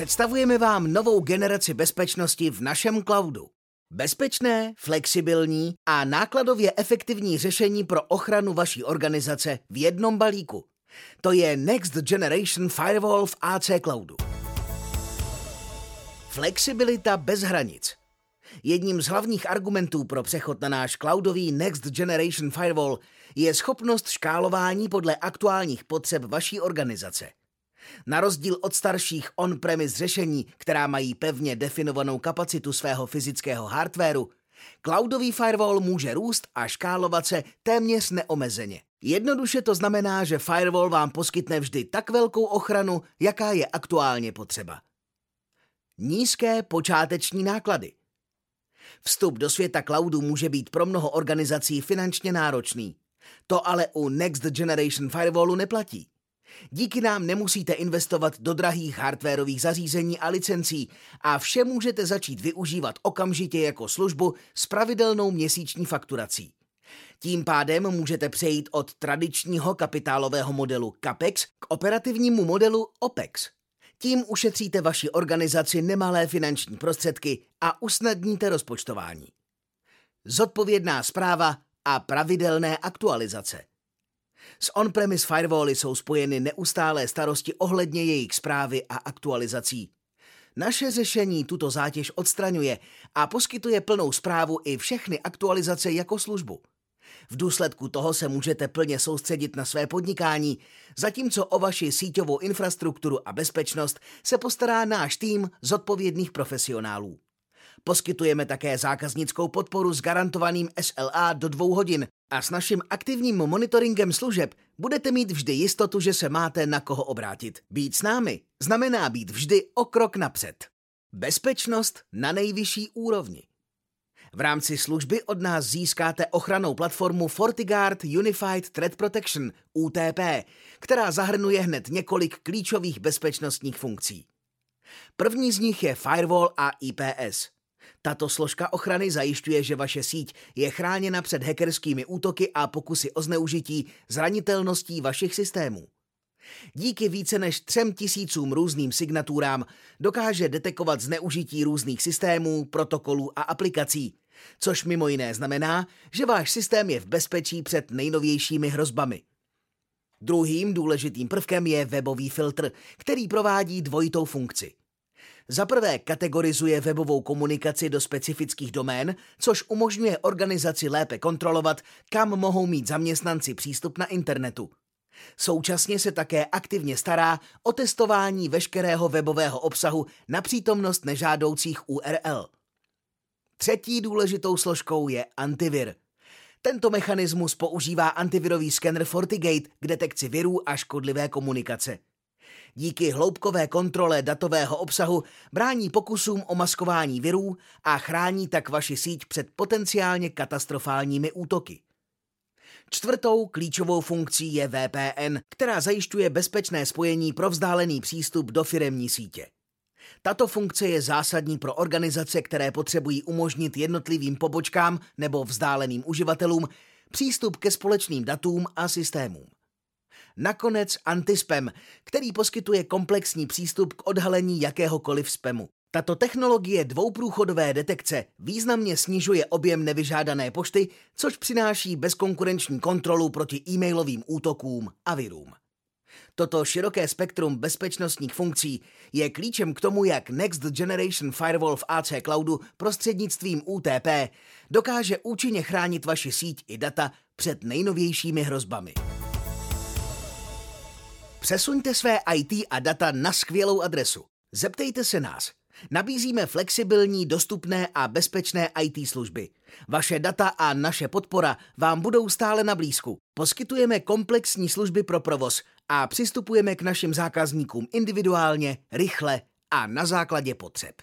Představujeme vám novou generaci bezpečnosti v našem cloudu. Bezpečné, flexibilní a nákladově efektivní řešení pro ochranu vaší organizace v jednom balíku. To je Next Generation Firewall v AC Cloudu. Flexibilita bez hranic. Jedním z hlavních argumentů pro přechod na náš cloudový Next Generation Firewall je schopnost škálování podle aktuálních potřeb vaší organizace. Na rozdíl od starších on-premise řešení, která mají pevně definovanou kapacitu svého fyzického hardwareu, cloudový firewall může růst a škálovat se téměř neomezeně. Jednoduše to znamená, že firewall vám poskytne vždy tak velkou ochranu, jaká je aktuálně potřeba. Nízké počáteční náklady. Vstup do světa cloudu může být pro mnoho organizací finančně náročný. To ale u Next Generation Firewallu neplatí. Díky nám nemusíte investovat do drahých hardwareových zařízení a licencí a vše můžete začít využívat okamžitě jako službu s pravidelnou měsíční fakturací. Tím pádem můžete přejít od tradičního kapitálového modelu CAPEX k operativnímu modelu OPEX. Tím ušetříte vaši organizaci nemalé finanční prostředky a usnadníte rozpočtování. Zodpovědná zpráva a pravidelné aktualizace. S on-premise firewally jsou spojeny neustálé starosti ohledně jejich zprávy a aktualizací. Naše řešení tuto zátěž odstraňuje a poskytuje plnou zprávu i všechny aktualizace jako službu. V důsledku toho se můžete plně soustředit na své podnikání, zatímco o vaši síťovou infrastrukturu a bezpečnost se postará náš tým zodpovědných profesionálů. Poskytujeme také zákaznickou podporu s garantovaným SLA do dvou hodin a s naším aktivním monitoringem služeb budete mít vždy jistotu, že se máte na koho obrátit. Být s námi znamená být vždy o krok napřed. Bezpečnost na nejvyšší úrovni. V rámci služby od nás získáte ochranou platformu FortiGuard Unified Threat Protection UTP, která zahrnuje hned několik klíčových bezpečnostních funkcí. První z nich je Firewall a IPS. Tato složka ochrany zajišťuje, že vaše síť je chráněna před hackerskými útoky a pokusy o zneužití zranitelností vašich systémů. Díky více než třem tisícům různým signaturám dokáže detekovat zneužití různých systémů, protokolů a aplikací, což mimo jiné znamená, že váš systém je v bezpečí před nejnovějšími hrozbami. Druhým důležitým prvkem je webový filtr, který provádí dvojitou funkci. Za prvé kategorizuje webovou komunikaci do specifických domén, což umožňuje organizaci lépe kontrolovat, kam mohou mít zaměstnanci přístup na internetu. Současně se také aktivně stará o testování veškerého webového obsahu na přítomnost nežádoucích URL. Třetí důležitou složkou je antivir. Tento mechanismus používá antivirový skener FortiGate k detekci virů a škodlivé komunikace. Díky hloubkové kontrole datového obsahu brání pokusům o maskování virů a chrání tak vaši síť před potenciálně katastrofálními útoky. Čtvrtou klíčovou funkcí je VPN, která zajišťuje bezpečné spojení pro vzdálený přístup do firemní sítě. Tato funkce je zásadní pro organizace, které potřebují umožnit jednotlivým pobočkám nebo vzdáleným uživatelům přístup ke společným datům a systémům. Nakonec antispam, který poskytuje komplexní přístup k odhalení jakéhokoliv spamu. Tato technologie dvouprůchodové detekce významně snižuje objem nevyžádané pošty, což přináší bezkonkurenční kontrolu proti e-mailovým útokům a virům. Toto široké spektrum bezpečnostních funkcí je klíčem k tomu, jak Next Generation Firewall v AC Cloudu prostřednictvím UTP dokáže účinně chránit vaši síť i data před nejnovějšími hrozbami. Přesuňte své IT a data na skvělou adresu. Zeptejte se nás. Nabízíme flexibilní, dostupné a bezpečné IT služby. Vaše data a naše podpora vám budou stále na blízku. Poskytujeme komplexní služby pro provoz a přistupujeme k našim zákazníkům individuálně, rychle a na základě potřeb.